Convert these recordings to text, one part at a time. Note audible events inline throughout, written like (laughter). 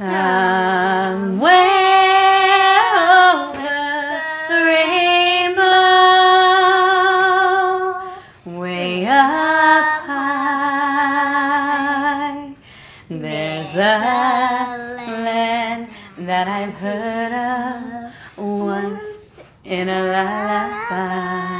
Somewhere over the rainbow, way up high, there's a land that I've heard of once in a lullaby.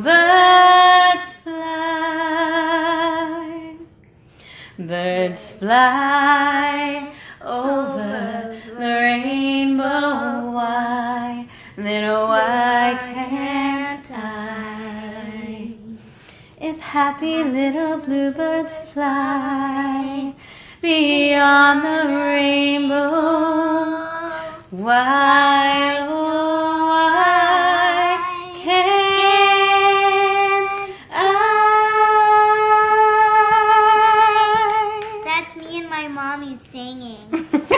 bluebirds fly. Birds fly over the rainbow. Why? Then why can't I? If happy little bluebirds fly beyond the rainbow, why singing. (laughs)